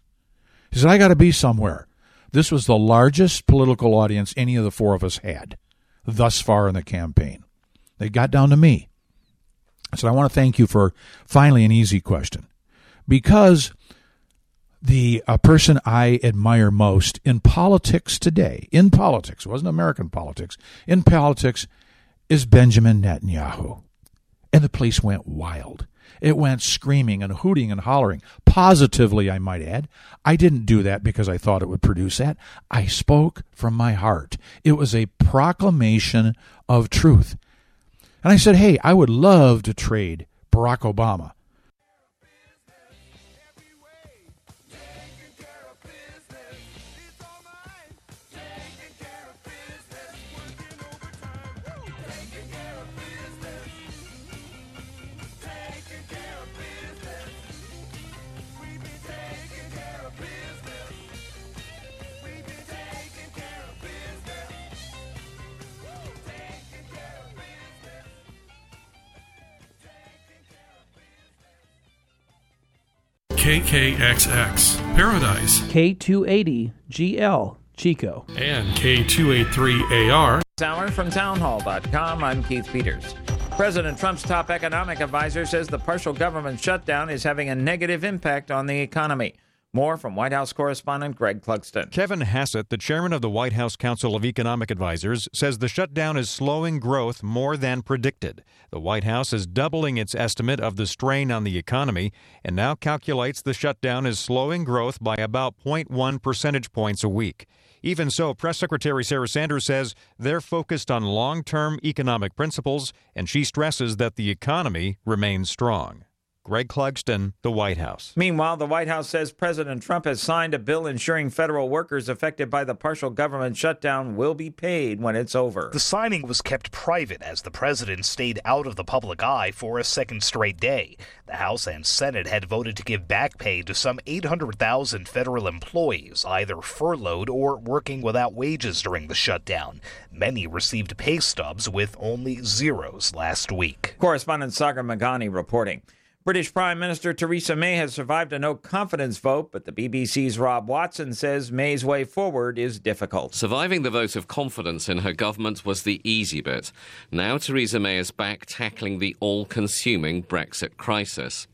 He said, I got to be somewhere. This was the largest political audience any of the four of us had thus far in the campaign. They got down to me. I said, I want to thank you for finally an easy question because the a person I admire most in politics today, in politics, it wasn't American politics, in politics, is Benjamin Netanyahu. And the place went wild. It went screaming and hooting and hollering. Positively, I might add. I didn't do that because I thought it would produce that. I spoke from my heart. It was a proclamation of truth. And I said, hey, I would love to trade Barack Obama KKXX, Paradise, K280GL, Chico, and K283AR. Hour from townhall.com. I'm Keith Peters. President Trump's top economic advisor says the partial government shutdown is having a negative impact on the economy. More from White House correspondent Greg Clugston. Kevin Hassett, the chairman of the White House Council of Economic Advisors, says the shutdown is slowing growth more than predicted. The White House is doubling its estimate of the strain on the economy and now calculates the shutdown is slowing growth by about 0.1 percentage points a week. Even so, Press Secretary Sarah Sanders says they're focused on long term economic principles, and she stresses that the economy remains strong. Greg Clugston, the White House. Meanwhile, the White House says President Trump has signed a bill ensuring federal workers affected by the partial government shutdown will be paid when it's over. The signing was kept private as the president stayed out of the public eye for a second straight day. The House and Senate had voted to give back pay to some 800,000 federal employees, either furloughed or working without wages during the shutdown. Many received pay stubs with only zeros last week. Correspondent Sagar Meghani reporting. British Prime Minister Theresa May has survived a no confidence vote, but the BBC's Rob Watson says May's way forward is difficult. Surviving the vote of confidence in her government was the easy bit. Now Theresa May is back tackling the all consuming Brexit crisis.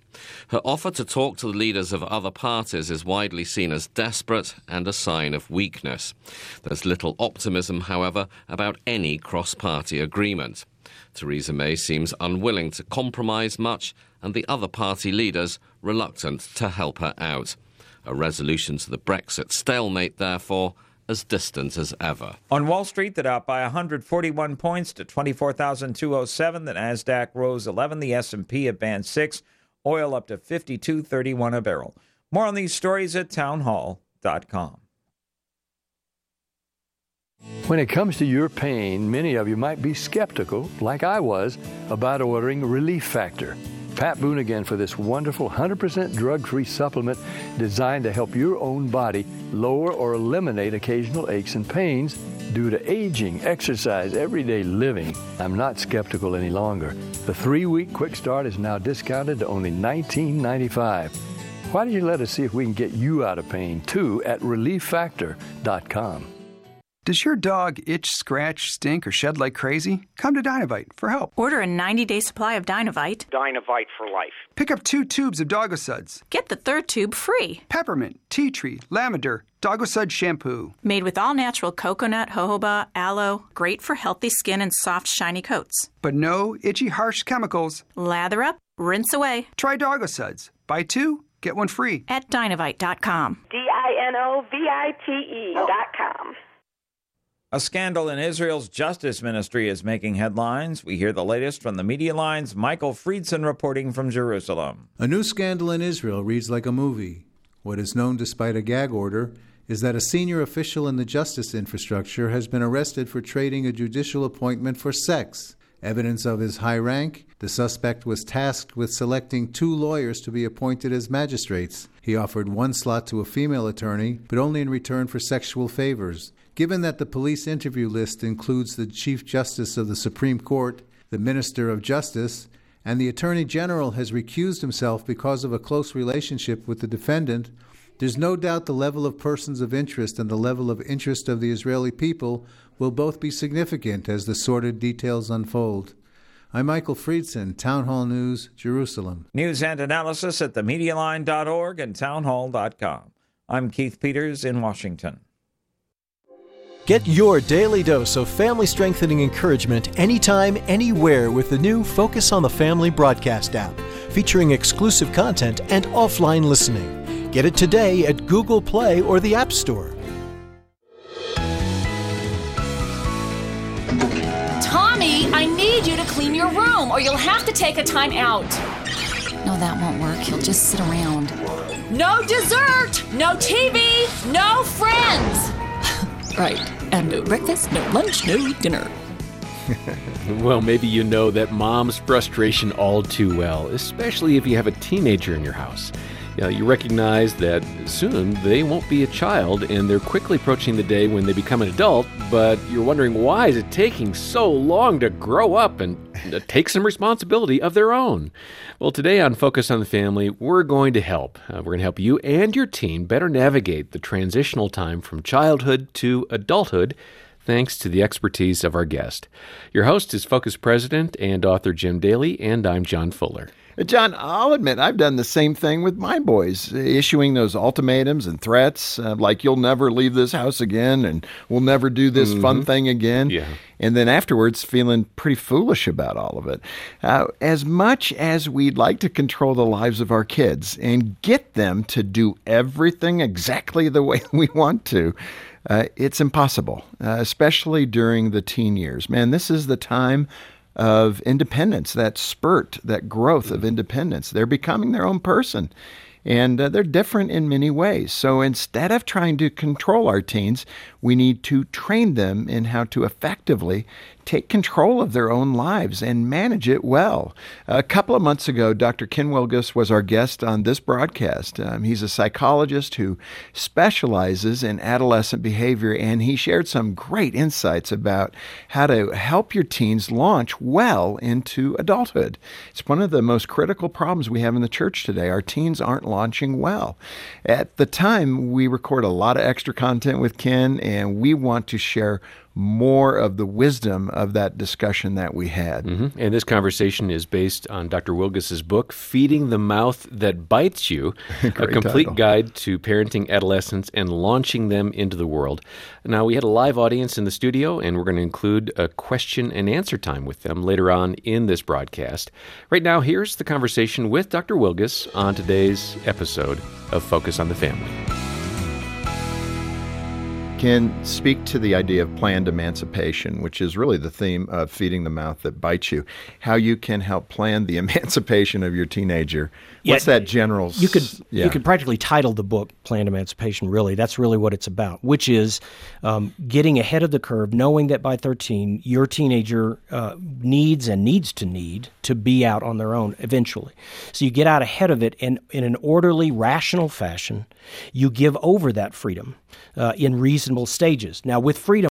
Her offer to talk to the leaders of other parties is widely seen as desperate and a sign of weakness. There's little optimism, however, about any cross party agreement. Theresa May seems unwilling to compromise much, and the other party leaders reluctant to help her out. A resolution to the Brexit stalemate, therefore, as distant as ever. On Wall Street, the Dow by 141 points to 24,207. The Nasdaq rose 11. The S&P advanced 6. Oil up to 52.31 a barrel. More on these stories at townhall.com. When it comes to your pain, many of you might be skeptical, like I was, about ordering Relief Factor. Pat Boone again for this wonderful 100% drug free supplement designed to help your own body lower or eliminate occasional aches and pains due to aging, exercise, everyday living. I'm not skeptical any longer. The three week quick start is now discounted to only $19.95. Why don't you let us see if we can get you out of pain too at relieffactor.com. Does your dog itch, scratch, stink, or shed like crazy? Come to Dinovite for help. Order a 90 day supply of Dinovite. Dinovite for life. Pick up two tubes of Doggo Suds. Get the third tube free. Peppermint, tea tree, lavender, Doggo Sud shampoo. Made with all natural coconut, jojoba, aloe, great for healthy skin and soft, shiny coats. But no itchy, harsh chemicals. Lather up, rinse away. Try Doggo Suds. Buy two, get one free. At Dinovite.com. D I N O V I T E.com. A scandal in Israel's justice ministry is making headlines. We hear the latest from the media lines. Michael Friedson reporting from Jerusalem. A new scandal in Israel reads like a movie. What is known despite a gag order is that a senior official in the justice infrastructure has been arrested for trading a judicial appointment for sex. Evidence of his high rank, the suspect was tasked with selecting two lawyers to be appointed as magistrates. He offered one slot to a female attorney, but only in return for sexual favors. Given that the police interview list includes the Chief Justice of the Supreme Court, the Minister of Justice, and the Attorney General has recused himself because of a close relationship with the defendant, there's no doubt the level of persons of interest and the level of interest of the Israeli people will both be significant as the sordid details unfold. I'm Michael Friedson, Town Hall News, Jerusalem. News and analysis at themedialine.org and townhall.com. I'm Keith Peters in Washington. Get your daily dose of family strengthening encouragement anytime, anywhere with the new Focus on the Family broadcast app, featuring exclusive content and offline listening. Get it today at Google Play or the App Store. Tommy, I need you to clean your room or you'll have to take a time out. No, that won't work. He'll just sit around. No dessert, no TV, no friends. Right. And no breakfast, no lunch, no dinner. well, maybe you know that mom's frustration all too well, especially if you have a teenager in your house. You, know, you recognize that soon they won't be a child and they're quickly approaching the day when they become an adult, but you're wondering why is it taking so long to grow up and take some responsibility of their own? Well, today on Focus on the Family, we're going to help. Uh, we're going to help you and your teen better navigate the transitional time from childhood to adulthood thanks to the expertise of our guest. Your host is Focus President and author Jim Daly, and I'm John Fuller. John, I'll admit I've done the same thing with my boys, issuing those ultimatums and threats uh, like you'll never leave this house again and we'll never do this mm-hmm. fun thing again. Yeah. And then afterwards, feeling pretty foolish about all of it. Uh, as much as we'd like to control the lives of our kids and get them to do everything exactly the way we want to, uh, it's impossible, uh, especially during the teen years. Man, this is the time of independence, that spurt, that growth of independence. They're becoming their own person. And uh, they're different in many ways. So instead of trying to control our teens, we need to train them in how to effectively take control of their own lives and manage it well. A couple of months ago, Dr. Ken Wilgus was our guest on this broadcast. Um, he's a psychologist who specializes in adolescent behavior, and he shared some great insights about how to help your teens launch well into adulthood. It's one of the most critical problems we have in the church today. Our teens aren't launching well. At the time, we record a lot of extra content with Ken, and we want to share more of the wisdom of that discussion that we had. Mm-hmm. And this conversation is based on Dr. Wilgus's book, Feeding the Mouth That Bites You, a complete title. guide to parenting adolescents and launching them into the world. Now, we had a live audience in the studio, and we're going to include a question and answer time with them later on in this broadcast. Right now, here's the conversation with Dr. Wilgus on today's episode of Focus on the Family. Can speak to the idea of planned emancipation, which is really the theme of Feeding the Mouth That Bites You. How you can help plan the emancipation of your teenager. What's Yeah, that general? You could yeah. you could practically title the book "Planned Emancipation." Really, that's really what it's about, which is um, getting ahead of the curve, knowing that by thirteen, your teenager uh, needs and needs to need to be out on their own eventually. So you get out ahead of it, and in an orderly, rational fashion, you give over that freedom uh, in reasonable stages. Now, with freedom.